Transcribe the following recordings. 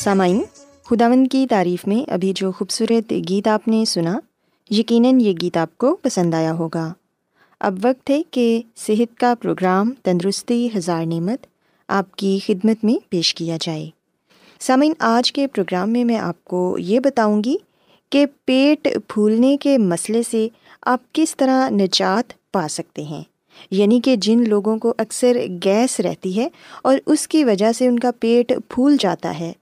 سامعین خداون کی تعریف میں ابھی جو خوبصورت گیت آپ نے سنا، یقیناً یہ گیت آپ کو پسند آیا ہوگا۔ اب وقت ہے کہ صحت کا پروگرام تندرستی ہزار نعمت آپ کی خدمت میں پیش کیا جائے۔ سامعین، آج کے پروگرام میں میں آپ کو یہ بتاؤں گی کہ پیٹ پھولنے کے مسئلے سے آپ کس طرح نجات پا سکتے ہیں۔ یعنی کہ جن لوگوں کو اکثر گیس رہتی ہے اور اس کی وجہ سے ان کا پیٹ پھول جاتا ہے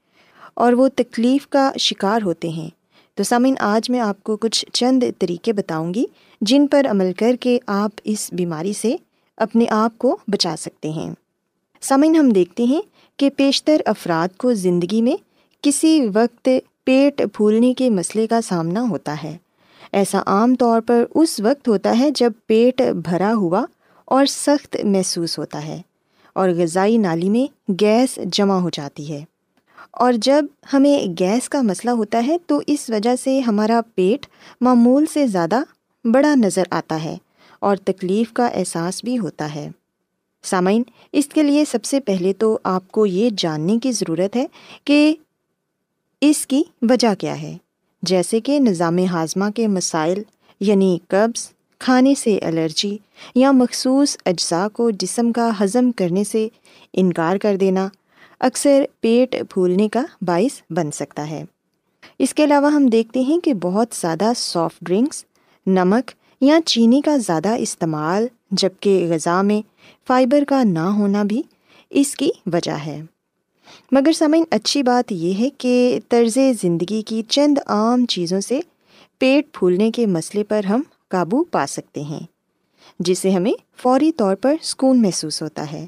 اور وہ تکلیف کا شکار ہوتے ہیں۔ تو سامعین، آج میں آپ کو کچھ چند طریقے بتاؤں گی جن پر عمل کر کے آپ اس بیماری سے اپنے آپ کو بچا سکتے ہیں۔ سامعین، ہم دیکھتے ہیں کہ پیشتر افراد کو زندگی میں کسی وقت پیٹ پھولنے کے مسئلے کا سامنا ہوتا ہے۔ ایسا عام طور پر اس وقت ہوتا ہے جب پیٹ بھرا ہوا اور سخت محسوس ہوتا ہے اور غذائی نالی میں گیس جمع ہو جاتی ہے۔ اور جب ہمیں گیس کا مسئلہ ہوتا ہے تو اس وجہ سے ہمارا پیٹ معمول سے زیادہ بڑا نظر آتا ہے اور تکلیف کا احساس بھی ہوتا ہے۔ سامعین، اس کے لیے سب سے پہلے تو آپ کو یہ جاننے کی ضرورت ہے کہ اس کی وجہ کیا ہے۔ جیسے کہ نظام ہاضمہ کے مسائل یعنی قبض، کھانے سے الرجی یا مخصوص اجزاء کو جسم کا ہضم کرنے سے انکار کر دینا اکثر پیٹ پھولنے کا باعث بن سکتا ہے۔ اس کے علاوہ ہم دیکھتے ہیں کہ بہت زیادہ سافٹ ڈرنکس نمک یا چینی کا زیادہ استعمال جبکہ غذا میں فائبر کا نہ ہونا بھی اس کی وجہ ہے۔ مگر سمعین اچھی بات یہ ہے کہ طرز زندگی کی چند عام چیزوں سے پیٹ پھولنے کے مسئلے پر ہم قابو پا سکتے ہیں، جس سے ہمیں فوری طور پر سکون محسوس ہوتا ہے۔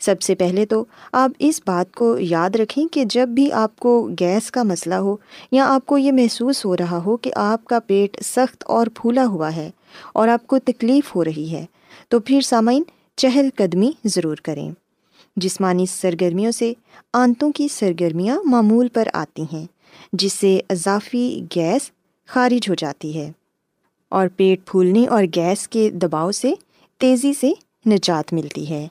سب سے پہلے تو آپ اس بات کو یاد رکھیں کہ جب بھی آپ کو گیس کا مسئلہ ہو یا آپ کو یہ محسوس ہو رہا ہو کہ آپ کا پیٹ سخت اور پھولا ہوا ہے اور آپ کو تکلیف ہو رہی ہے، تو پھر سامعین چہل قدمی ضرور کریں۔ جسمانی سرگرمیوں سے آنتوں کی سرگرمیاں معمول پر آتی ہیں، جس سے اضافی گیس خارج ہو جاتی ہے۔ اور پیٹ پھولنے اور گیس کے دباؤ سے تیزی سے نجات ملتی ہے۔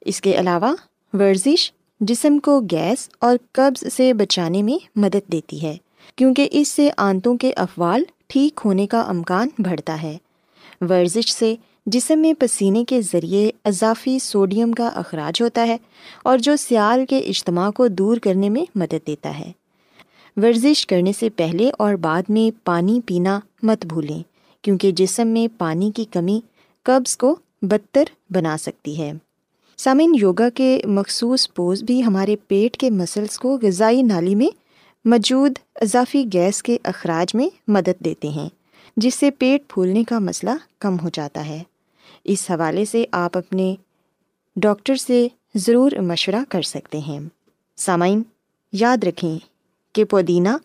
اس کے علاوہ ورزش جسم کو گیس اور قبض سے بچانے میں مدد دیتی ہے، کیونکہ اس سے آنتوں کے افعال ٹھیک ہونے کا امکان بڑھتا ہے۔ ورزش سے جسم میں پسینے کے ذریعے اضافی سوڈیم کا اخراج ہوتا ہے اور جو سیال کے اجتماع کو دور کرنے میں مدد دیتا ہے۔ ورزش کرنے سے پہلے اور بعد میں پانی پینا مت بھولیں، کیونکہ جسم میں پانی کی کمی قبض کو بدتر بنا سکتی ہے۔ سامعین، یوگا کے مخصوص پوز بھی ہمارے پیٹ کے مسلس کو غذائی نالی میں موجود اضافی گیس کے اخراج میں مدد دیتے ہیں، جس سے پیٹ پھولنے کا مسئلہ کم ہو جاتا ہے۔ اس حوالے سے آپ اپنے ڈاکٹر سے ضرور مشورہ کر سکتے ہیں۔ سامعین، یاد رکھیں کہ پودینہ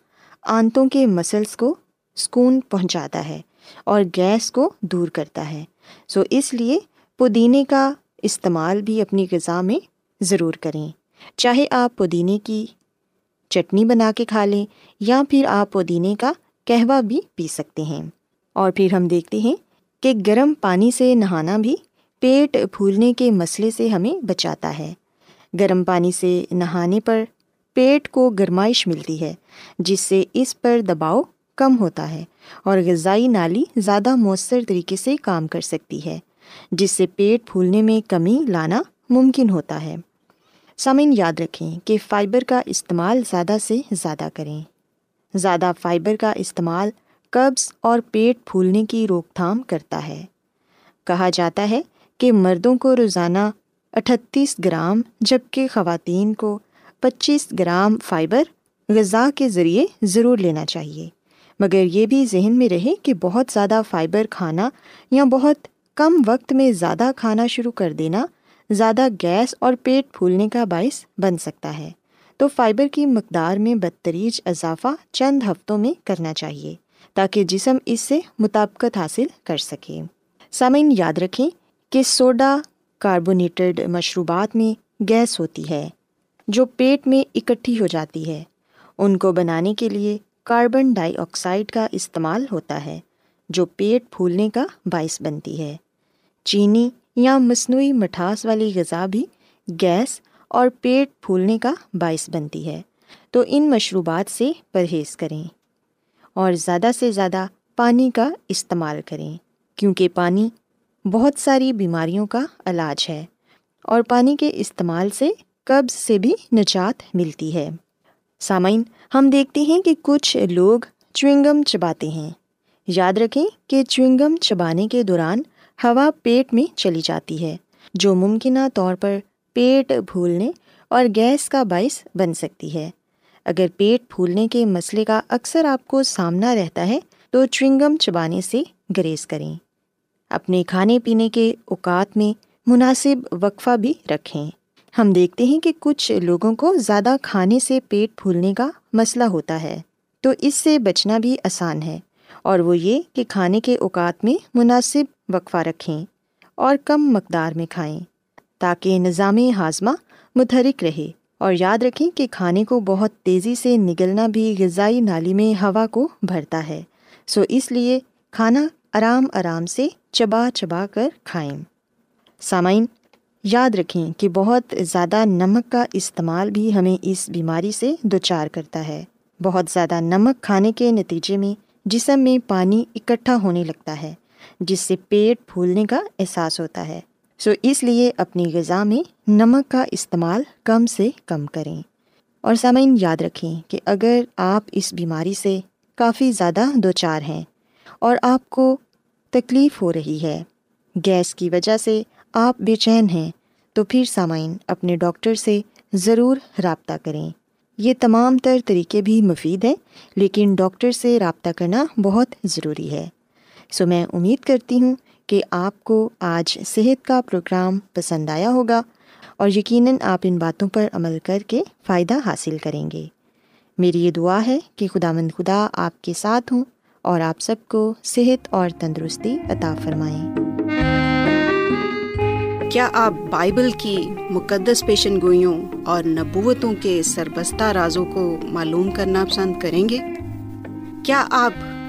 آنتوں کے مسلس کو سکون پہنچاتا ہے اور گیس کو دور کرتا ہے۔ سو اس لیے پودینے کا استعمال بھی اپنی غذا میں ضرور کریں۔ چاہے آپ پودینے کی چٹنی بنا کے کھا لیں یا پھر آپ پودینے کا قہوہ بھی پی سکتے ہیں۔ اور پھر ہم دیکھتے ہیں کہ گرم پانی سے نہانا بھی پیٹ پھولنے کے مسئلے سے ہمیں بچاتا ہے۔ گرم پانی سے نہانے پر پیٹ کو گرمائش ملتی ہے، جس سے اس پر دباؤ کم ہوتا ہے اور غذائی نالی زیادہ مؤثر طریقے سے کام کر سکتی ہے۔ جس سے پیٹ پھولنے میں کمی لانا ممکن ہوتا ہے۔ سامعین، یاد رکھیں کہ فائبر کا استعمال زیادہ سے زیادہ کریں۔ زیادہ فائبر کا استعمال قبض اور پیٹ پھولنے کی روک تھام کرتا ہے۔ کہا جاتا ہے کہ مردوں کو روزانہ اٹھتیس گرام جبکہ خواتین کو پچیس گرام فائبر غذا کے ذریعے ضرور لینا چاہیے۔ مگر یہ بھی ذہن میں رہے کہ بہت زیادہ فائبر کھانا یا بہت کم وقت میں زیادہ کھانا شروع کر دینا زیادہ گیس اور پیٹ پھولنے کا باعث بن سکتا ہے۔ تو فائبر کی مقدار میں بدتریج اضافہ چند ہفتوں میں کرنا چاہیے تاکہ جسم اس سے مطابقت حاصل کر سکے۔ سامعین، یاد رکھیں کہ سوڈا کاربونیٹڈ مشروبات میں گیس ہوتی ہے جو پیٹ میں اکٹھی ہو جاتی ہے۔ ان کو بنانے کے لیے کاربن ڈائی آکسائڈ کا استعمال ہوتا ہے جو پیٹ پھولنے کا باعث بنتی ہے۔ چینی یا مصنوعی مٹھاس والی غذا بھی گیس اور پیٹ پھولنے کا باعث بنتی ہے۔ تو ان مشروبات سے پرہیز کریں اور زیادہ سے زیادہ پانی کا استعمال کریں، کیونکہ پانی بہت ساری بیماریوں کا علاج ہے اور پانی کے استعمال سے قبض سے بھی نجات ملتی ہے۔ سامعین، ہم دیکھتے ہیں کہ کچھ لوگ چوئنگم چباتے ہیں۔ یاد رکھیں کہ چوئنگم چبانے کے دوران ہوا پیٹ میں چلی جاتی ہے، جو ممکنہ طور پر پیٹ پھولنے اور گیس کا باعث بن سکتی ہے۔ اگر پیٹ پھولنے کے مسئلے کا اکثر آپ کو سامنا رہتا ہے، تو چوئنگم چبانے سے گریز کریں۔ اپنے کھانے پینے کے اوقات میں مناسب وقفہ بھی رکھیں۔ ہم دیکھتے ہیں کہ کچھ لوگوں کو زیادہ کھانے سے پیٹ پھولنے کا مسئلہ ہوتا ہے، تو اس سے بچنا بھی آسان ہے۔ اور وہ یہ کہ کھانے کے اوقات میں مناسب وقفہ رکھیں اور کم مقدار میں کھائیں تاکہ نظام ہاضمہ متحرک رہے اور یاد رکھیں کہ کھانے کو بہت تیزی سے نگلنا بھی غذائی نالی میں ہوا کو بھرتا ہے۔ سو اس لیے کھانا آرام آرام سے چبا چبا کر کھائیں۔ سامعین، یاد رکھیں کہ بہت زیادہ نمک کا استعمال بھی ہمیں اس بیماری سے دوچار کرتا ہے۔ بہت زیادہ نمک کھانے کے نتیجے میں جسم میں پانی اکٹھا ہونے لگتا ہے۔ جس سے پیٹ پھولنے کا احساس ہوتا ہے۔ سو اس لیے اپنی غذا میں نمک کا استعمال کم سے کم کریں۔ اور سامعین، یاد رکھیں کہ اگر آپ اس بیماری سے کافی زیادہ دو چار ہیں اور آپ کو تکلیف ہو رہی ہے، گیس کی وجہ سے آپ بے چین ہیں، تو پھر سامعین اپنے ڈاکٹر سے ضرور رابطہ کریں۔ یہ تمام تر طریقے بھی مفید ہیں، لیکن ڈاکٹر سے رابطہ کرنا بہت ضروری ہے۔ سو میں امید کرتی ہوں کہ آپ کو آج صحت کا پروگرام پسند آیا ہوگا اور یقیناً آپ ان باتوں پر عمل کر کے فائدہ حاصل کریں گے۔ میری یہ دعا ہے کہ خدا مند خدا آپ کے ساتھ ہوں اور آپ سب کو صحت اور تندرستی عطا فرمائیں کیا آپ بائبل کی مقدس پیشن گوئیوں اور نبوتوں کے سربستہ رازوں کو معلوم کرنا پسند کریں گے؟ کیا آپ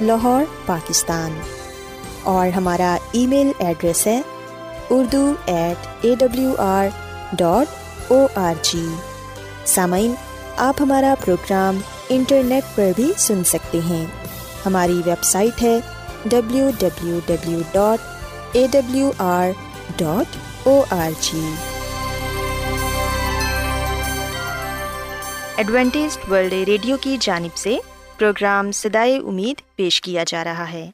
لاہور، پاکستان۔ اور ہمارا ای میل ایڈریس ہے Urdu at A W R dot O R G سامعین، آپ ہمارا پروگرام انٹرنیٹ پر بھی سن سکتے ہیں۔ ہماری ویب سائٹ ہے W W W dot A W R dot O R G Adventist world radio کی جانب سے پروگرام سدائے امید پیش کیا جا رہا ہے۔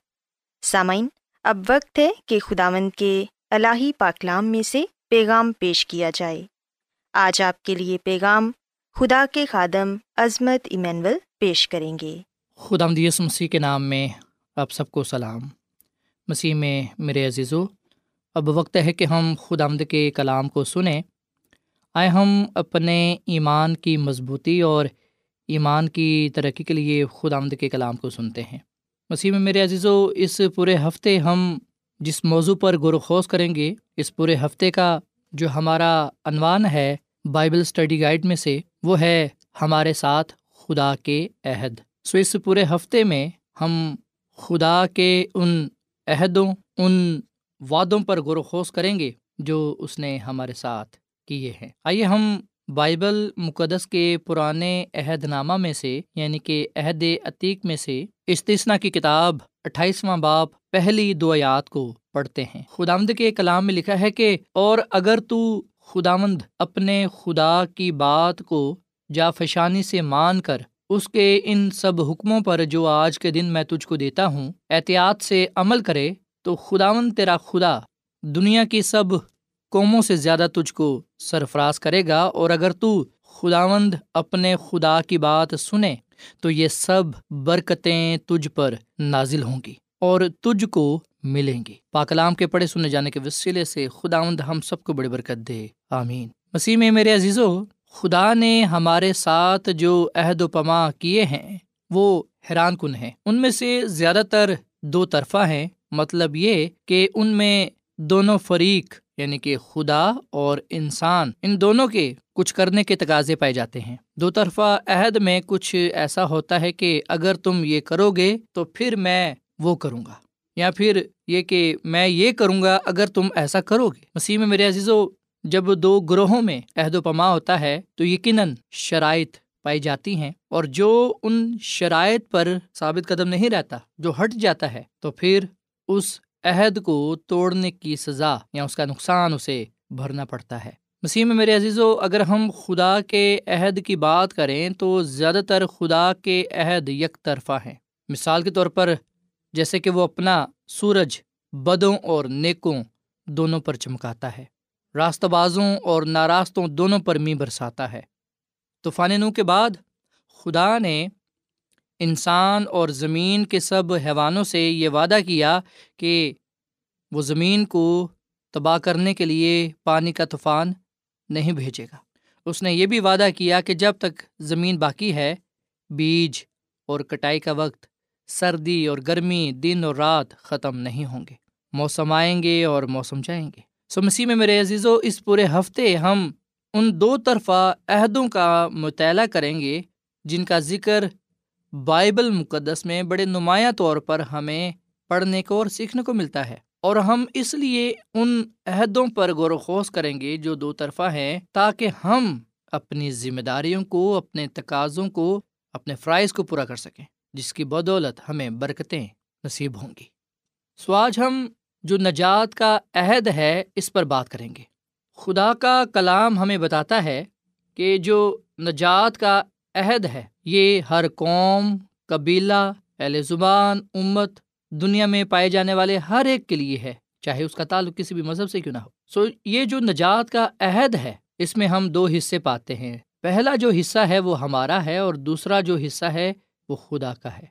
سامعین، اب وقت ہے کہ خداوند کے الہی پاکلام میں سے پیغام پیش کیا جائے۔ آج آپ کے لیے پیغام خدا کے خادم عظمت ایمینول پیش کریں گے۔ خدا مدیس مسیح کے نام میں آپ سب کو سلام۔ مسیح میں میرے عزیزو، اب وقت ہے کہ ہم خدا آمد کے کلام کو سنیں۔ آئے ہم اپنے ایمان کی مضبوطی اور ایمان کی ترقی کے لیے خود آمد کے کلام کو سنتے ہیں۔ مسیح میں میرے عزیز و اس پورے ہفتے ہم جس موضوع پر غور و خوض کریں گے، اس پورے ہفتے کا جو ہمارا عنوان ہے، بائبل اسٹڈی گائیڈ میں سے، وہ ہے ہمارے ساتھ خدا کے عہد۔ سو اس پورے ہفتے میں ہم خدا کے ان عہدوں، ان وعدوں پر غور و خوض کریں گے جو اس نے ہمارے ساتھ کیے ہیں۔ آئیے ہم بائبل مقدس کے پرانے عہد نامہ میں سے یعنی کہ عہد عتیق میں سے استثنا کی کتاب اٹھائیسواں باپ پہلی دو آیات کو پڑھتے ہیں۔ خدامد کے کلام میں لکھا ہے کہ، اور اگر تو خدامند اپنے خدا کی بات کو جا فشانی سے مان کر اس کے ان سب حکموں پر جو آج کے دن میں تجھ کو دیتا ہوں، احتیاط سے عمل کرے، تو خداون تیرا خدا دنیا کی سب قوموں سے زیادہ تجھ کو سرفراز کرے گا اور اگر تو خداوند اپنے خدا کی بات سنے تو یہ سب برکتیں تجھ پر نازل ہوں گی اور تجھ کو ملیں گی۔ پاکلام کے پڑھے سنے جانے کے وسیلے سے خداوند ہم سب کو بڑی برکت دے۔ آمین۔ مسیح میں میرے عزیزو، خدا نے ہمارے ساتھ جو عہد و پما کیے ہیں، وہ حیران کن ہیں۔ ان میں سے زیادہ تر دو طرفہ ہیں۔ مطلب یہ کہ ان میں دونوں فریق یعنی کہ خدا اور انسان، ان دونوں کے کچھ کرنے کے تقاضے پائے جاتے ہیں۔ دو طرفہ عہد میں کچھ ایسا ہوتا ہے کہ اگر تم یہ کرو گے تو پھر میں وہ کروں گا، یا پھر یہ کہ میں یہ کروں گا اگر تم ایسا کرو گے۔ مسیح میں میرے عزیزو، جب دو گروہوں میں عہد و پما ہوتا ہے تو یقیناً شرائط پائی جاتی ہیں، اور جو ان شرائط پر ثابت قدم نہیں رہتا، جو ہٹ جاتا ہے، تو پھر اس عہد کو توڑنے کی سزا یا اس کا نقصان اسے بھرنا پڑتا ہے۔ مسیح میں میرے عزیز و اگر ہم خدا کے عہد کی بات کریں تو زیادہ تر خدا کے عہد یک طرفہ ہیں۔ مثال کے طور پر، جیسے کہ وہ اپنا سورج بدوں اور نیکوں دونوں پر چمکاتا ہے۔ راستہ بازوں اور ناراستوں دونوں پر می برساتا ہے۔ طوفان نو کے بعد خدا نے انسان اور زمین کے سب حیوانوں سے یہ وعدہ کیا کہ وہ زمین کو تباہ کرنے کے لیے پانی کا طوفان نہیں بھیجے گا۔ اس نے یہ بھی وعدہ کیا کہ جب تک زمین باقی ہے، بیج اور کٹائی کا وقت سردی اور گرمی دن اور رات ختم نہیں ہوں گے۔ موسم آئیں گے اور موسم جائیں گے۔ سو مسیح میں میرے عزیز و اس پورے ہفتے ہم ان دو طرفہ عہدوں کا مطالعہ کریں گے جن کا ذکر بائبل مقدس میں بڑے نمایاں طور پر ہمیں پڑھنے کو اور سیکھنے کو ملتا ہے اور ہم اس لیے ان عہدوں پر غور و خوص کریں گے جو دو طرفہ ہیں تاکہ ہم اپنی ذمہ داریوں کو، اپنے تقاضوں کو، اپنے فرائض کو پورا کر سکیں، جس کی بدولت ہمیں برکتیں نصیب ہوں گی۔ سو آج ہم جو نجات کا عہد ہے، اس پر بات کریں گے۔ خدا کا کلام ہمیں بتاتا ہے کہ جو نجات کا عہد ہے یہ ہر قوم، قبیلہ، اہل زبان، امت دنیا میں پائے جانے والے ہر ایک کے لیے ہے، چاہے اس کا تعلق کسی بھی مذہب سے کیوں نہ ہو۔ سو یہ جو نجات کا عہد ہے، اس میں ہم دو حصے پاتے ہیں۔ پہلا جو حصہ ہے وہ ہمارا ہے اور دوسرا جو حصہ ہے وہ خدا کا ہے۔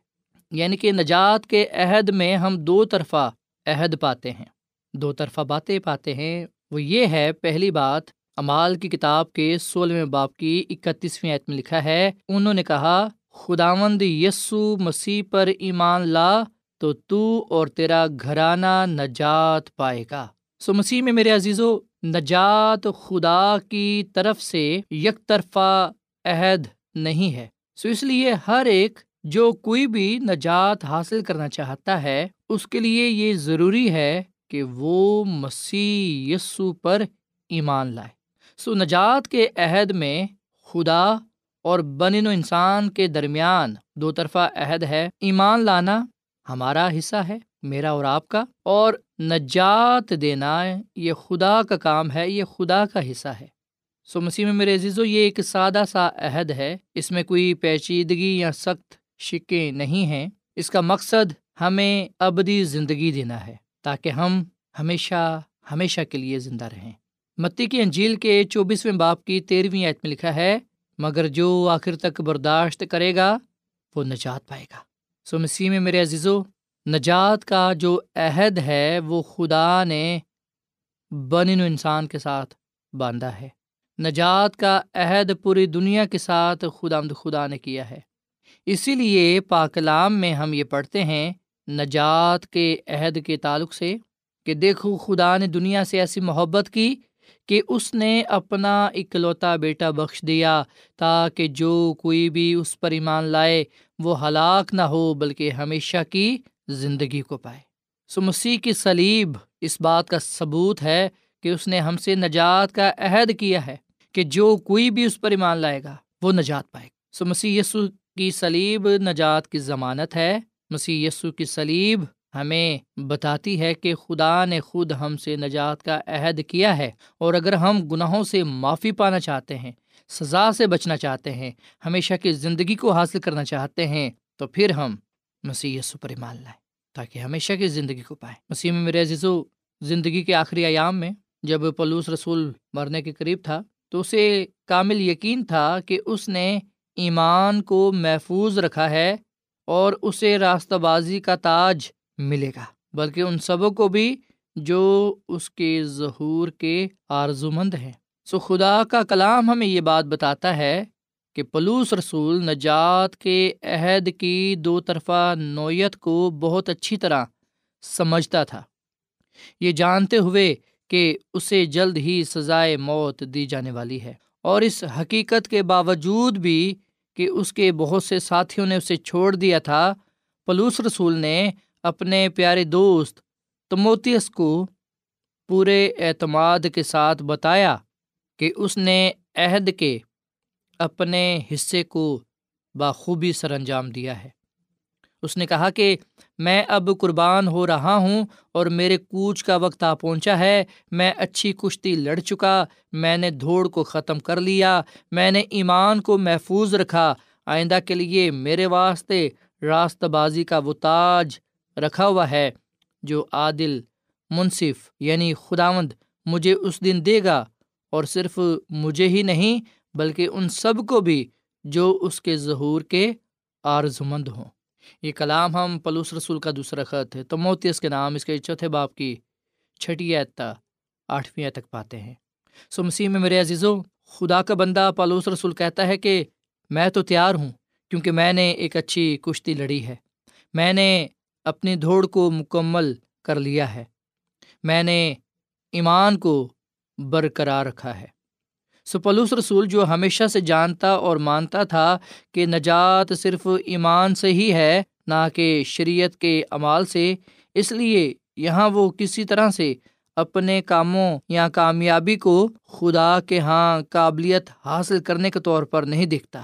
یعنی کہ نجات کے عہد میں ہم دو طرفہ عہد پاتے ہیں۔ دو طرفہ باتیں پاتے ہیں۔ وہ یہ ہے، پہلی بات امال کی کتاب کے سولہویں باپ کی اکتیسویں عید میں لکھا ہے، انہوں نے کہا، خداوند یسو مسیح پر ایمان لا تو تو اور تیرا گھرانہ نجات پائے گا۔ سو مسیح میں میرے عزیز و نجات خدا کی طرف سے یک طرفہ عہد نہیں ہے۔ سو اس لیے ہر ایک جو کوئی بھی نجات حاصل کرنا چاہتا ہے، اس کے لیے یہ ضروری ہے کہ وہ مسیح یسو پر ایمان لائے۔ سو نجات کے عہد میں خدا اور بن و انسان کے درمیان دو طرفہ عہد ہے۔ ایمان لانا ہمارا حصہ ہے، میرا اور آپ کا، اور نجات دینا یہ خدا کا کام ہے، یہ خدا کا حصہ ہے۔ سو مسیح میں میرے عزیزو، یہ ایک سادہ سا عہد ہے۔ اس میں کوئی پیچیدگی یا سخت شکے نہیں ہیں۔ اس کا مقصد ہمیں ابدی زندگی دینا ہے تاکہ ہم ہمیشہ ہمیشہ کے لیے زندہ رہیں۔ متی کی انجیل کے چوبیسویں باپ کی تیرہویں عید میں لکھا ہے، مگر جو آخر تک برداشت کرے گا، وہ نجات پائے گا۔ سو مسیح میں میرے عزیزو، نجات کا جو عہد ہے، وہ خدا نے بن و انسان کے ساتھ باندھا ہے۔ نجات کا عہد پوری دنیا کے ساتھ خدا خدا نے کیا ہے۔ اسی لیے پاکلام میں ہم یہ پڑھتے ہیں، نجات کے عہد کے تعلق سے کہ دیکھو، خدا نے دنیا سے ایسی محبت کی کہ اس نے اپنا اکلوتا بیٹا بخش دیا تاکہ جو کوئی بھی اس پر ایمان لائے، وہ ہلاک نہ ہو، بلکہ ہمیشہ کی زندگی کو پائے۔ سو مسیح کی سلیب اس بات کا ثبوت ہے کہ اس نے ہم سے نجات کا عہد کیا ہے کہ جو کوئی بھی اس پر ایمان لائے گا، وہ نجات پائے۔ گا سو مسیح یسو کی سلیب نجات کی ضمانت ہے۔ مسیح یسو کی سلیب ہمیں بتاتی ہے کہ خدا نے خود ہم سے نجات کا عہد کیا ہے اور اگر ہم گناہوں سے معافی پانا چاہتے ہیں، سزا سے بچنا چاہتے ہیں، ہمیشہ کی زندگی کو حاصل کرنا چاہتے ہیں، تو پھر ہم مسیح یسو پر ایمان لائیں تاکہ ہمیشہ کی زندگی کو پائیں۔ مسیح میں میرے عزیزو، زندگی کے آخری ایام میں جب پلوس رسول مرنے کے قریب تھا، تو اسے کامل یقین تھا کہ اس نے ایمان کو محفوظ رکھا ہے اور اسے راستہ بازی کا تاج ملے گا۔ بلکہ ان سبوں کو بھی جو اس کے ظہور کے آرزو مند ہیں۔ سو خدا کا کلام ہمیں یہ بات بتاتا ہے کہ پلوس رسول نجات کے عہد کی دو طرفہ نوعیت کو بہت اچھی طرح سمجھتا تھا۔ یہ جانتے ہوئے کہ اسے جلد ہی سزائے موت دی جانے والی ہے۔ اور اس حقیقت کے باوجود بھی کہ اس کے بہت سے ساتھیوں نے اسے چھوڑ دیا تھا، پلوس رسول نے اپنے پیارے دوست تموتیس کو پورے اعتماد کے ساتھ بتایا کہ اس نے عہد کے اپنے حصے کو بخوبی سر انجام دیا ہے۔ اس نے کہا کہ میں اب قربان ہو رہا ہوں اور میرے کوچ کا وقت آ پہنچا ہے، میں اچھی کشتی لڑ چکا، میں نے دھوڑ کو ختم کر لیا، میں نے ایمان کو محفوظ رکھا، آئندہ کے لیے میرے واسطے راست بازی کا وہ تاج رکھا ہوا ہے جو عادل، منصف یعنی خداوند مجھے اس دن دے گا اور صرف مجھے ہی نہیں بلکہ ان سب کو بھی جو اس کے ظہور کے آرزمند ہوں۔ یہ کلام ہم پلوس رسول کا دوسرا خط ہے تو موتیس کے نام، اس کے چوتھے باپ کی چھٹی ایتا آٹھویں تک پاتے ہیں۔ سو مسیح میں میرے عزیزو خدا کا بندہ پلوس رسول کہتا ہے کہ میں تو تیار ہوں کیونکہ میں نے ایک اچھی کشتی لڑی ہے۔ میں نے اپنی دوڑ کو مکمل کر لیا ہے۔ میں نے ایمان کو برقرار رکھا ہے۔ سو پلوس رسول جو ہمیشہ سے جانتا اور مانتا تھا کہ نجات صرف ایمان سے ہی ہے، نہ کہ شریعت کے اعمال سے، اس لیے یہاں وہ کسی طرح سے اپنے کاموں یا کامیابی کو خدا کے ہاں قابلیت حاصل کرنے کے طور پر نہیں دیکھتا،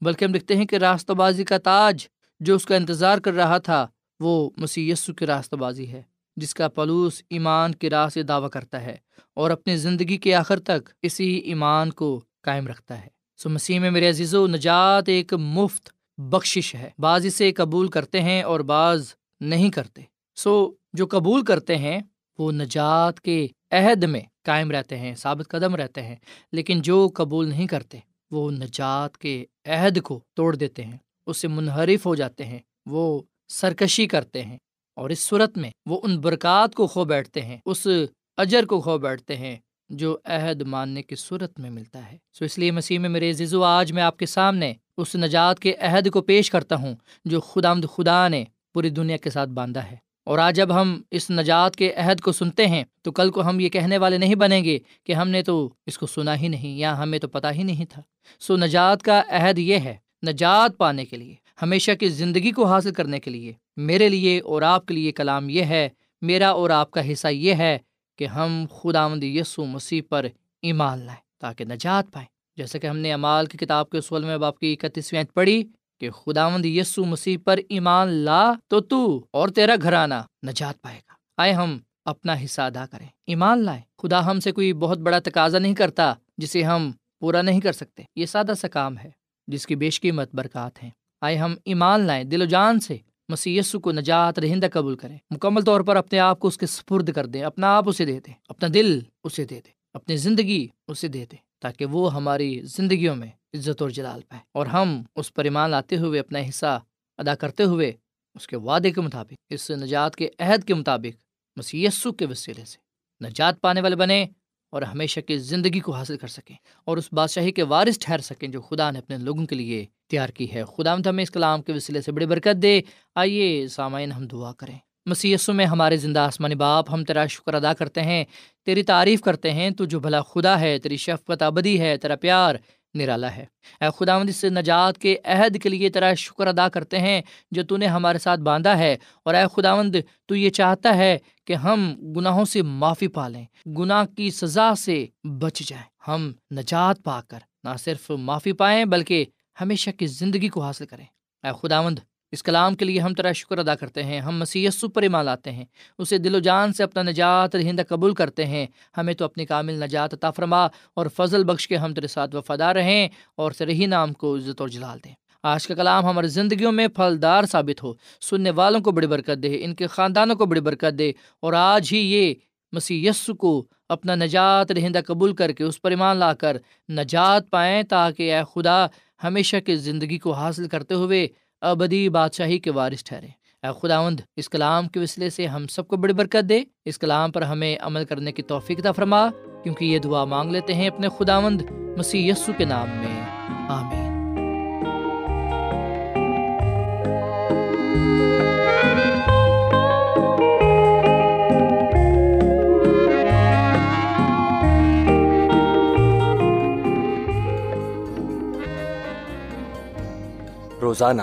بلکہ ہم دیکھتے ہیں کہ راستہ بازی کا تاج جو اس کا انتظار کر رہا تھا وہ مسی کی راستہ بازی ہے، جس کا پلوس ایمان کی راہ سے دعویٰ کرتا ہے اور اپنی زندگی کے آخر تک اسی ایمان کو قائم رکھتا ہے۔ سو مسیح میں میرے عزیز و نجات ایک مفت بخشش ہے۔ بعض اسے قبول کرتے ہیں اور بعض نہیں کرتے۔ سو جو قبول کرتے ہیں، وہ نجات کے عہد میں قائم رہتے ہیں، ثابت قدم رہتے ہیں، لیکن جو قبول نہیں کرتے، وہ نجات کے عہد کو توڑ دیتے ہیں۔ اس سے منحرف ہو جاتے ہیں۔ وہ سرکشی کرتے ہیں اور اس صورت میں وہ ان برکات کو کھو بیٹھتے ہیں، اس اجر کو کھو بیٹھتے ہیں جو عہد ماننے کی صورت میں ملتا ہے۔ سو اس لیے مسیح میں میرے عزیزو، آج میں آپ کے سامنے اس نجات کے عہد کو پیش کرتا ہوں جو خدا مد خدا نے پوری دنیا کے ساتھ باندھا ہے۔ اور آج جب ہم اس نجات کے عہد کو سنتے ہیں تو کل کو ہم یہ کہنے والے نہیں بنیں گے کہ ہم نے تو اس کو سنا ہی نہیں یا ہمیں تو پتہ ہی نہیں تھا۔ سو نجات کا عہد یہ ہے نجات پانے کے لیے۔ ہمیشہ کی زندگی کو حاصل کرنے کے لیے۔ میرے لیے اور آپ کے لیے کلام یہ ہے، میرا اور آپ کا حصہ یہ ہے کہ ہم خدا مند یسو مسیح پر ایمان لائیں تاکہ نجات پائیں۔ جیسے کہ ہم نے امال کی کتاب کے سول میں باپ کی اکتیسویں پڑھی کہ خدا مند یسو مسیح پر ایمان لا تو تو اور تیرا گھرانہ نجات پائے گا۔ آئے ہم اپنا حصہ ادا کریں، ایمان لائیں۔ خدا ہم سے کوئی بہت بڑا تقاضا نہیں کرتا جسے ہم پورا نہیں کر سکتے۔ یہ سادہ سا کام ہے جس کی بیش قیمت برکات ہیں۔ آئے ہم ایمان لائیں، دل و جان سے۔ مسی کو نجات رہندہ قبول کریں۔ مکمل طور پر اپنے آپ کو اس کے سپرد کر دیں، اپنا آپ اسے دے دیں اپنا دل اسے دے دیں اپنی زندگی اسے دے دیں تاکہ وہ ہماری زندگیوں میں عزت اور جلال پائے۔ اور ہم اس پر ایمان لاتے ہوئے، اپنا حصہ ادا کرتے ہوئے، اس کے وعدے کے مطابق، اس نجات کے عہد کے مطابق مسی کے وسیلے سے نجات پانے والے بنے اور ہمیشہ کی زندگی کو حاصل کر سکیں اور اس بادشاہی کے وارث ٹھہر سکیں جو خدا نے اپنے لوگوں کے لیے تیار کی ہے۔ خدا مت ہمیں اس کلام کے وسیلے سے بڑی برکت دے۔ آئیے سامعین ہم دعا کریں۔ مسیسوں میں ہمارے زندہ آسمانی باپ، ہم تیرا شکر ادا کرتے ہیں، تیری تعریف کرتے ہیں، تو جو بھلا خدا ہے، تیری شفقت ابدی ہے، تیرا پیار نرالا ہے۔ اے خداوند، اس نجات کے عہد کے لیے تیرا شکر ادا کرتے ہیں جو تو نے ہمارے ساتھ باندھا ہے۔ اور اے خداوند، تو یہ چاہتا ہے کہ ہم گناہوں سے معافی پا لیں، گناہ کی سزا سے بچ جائیں۔ ہم نجات پا کر نہ صرف معافی پائیں بلکہ ہمیشہ کی زندگی کو حاصل کریں۔ اے خداوند اس کلام کے لیے ہم تیرا شکر ادا کرتے ہیں، ہم مسیح پر ایمان لاتے ہیں۔ اسے دل و جان سے اپنا نجات رہندہ قبول کرتے ہیں۔ ہمیں تو اپنی کامل نجات عطا فرما اور فضل بخش کے ہم تیرے ساتھ وفادار رہیں اور تیرے ہی نام کو عزت اور جلال دیں۔ آج کا کلام ہماری زندگیوں میں پھلدار ثابت ہو۔ سننے والوں کو بڑی برکت دے، ان کے خاندانوں کو بڑی برکت دے اور آج ہی یہ مسیح یسو کو اپنا نجات رہندہ قبول کر کے اس پر ایمان لا کر نجات پائیں تاکہ اے خدا ہمیشہ کی زندگی کو حاصل کرتے ہوئے ابدی بادشاہی کے وارث ٹھہرے۔ اے خداوند، اس کلام کے وسلے سے ہم سب کو بڑی برکت دے۔ اس کلام پر ہمیں عمل کرنے کی توفیق تھا فرما، کیونکہ یہ دعا مانگ لیتے ہیں اپنے خداوند مسیح یسو کے نام میں۔ آمین۔ روزانہ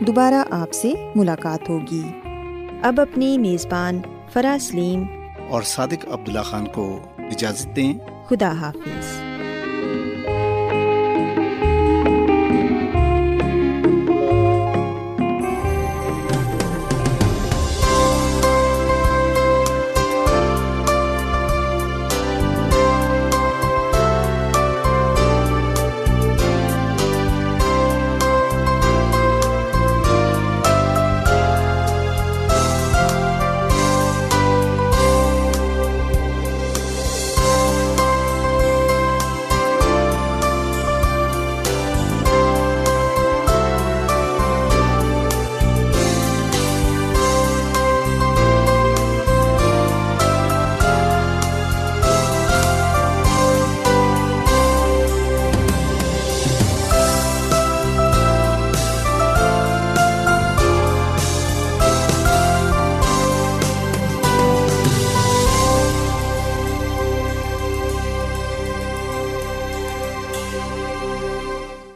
دوبارہ آپ سے ملاقات ہوگی۔ اب اپنی میزبان فرا سلیم اور صادق عبداللہ خان کو اجازت دیں۔ خدا حافظ۔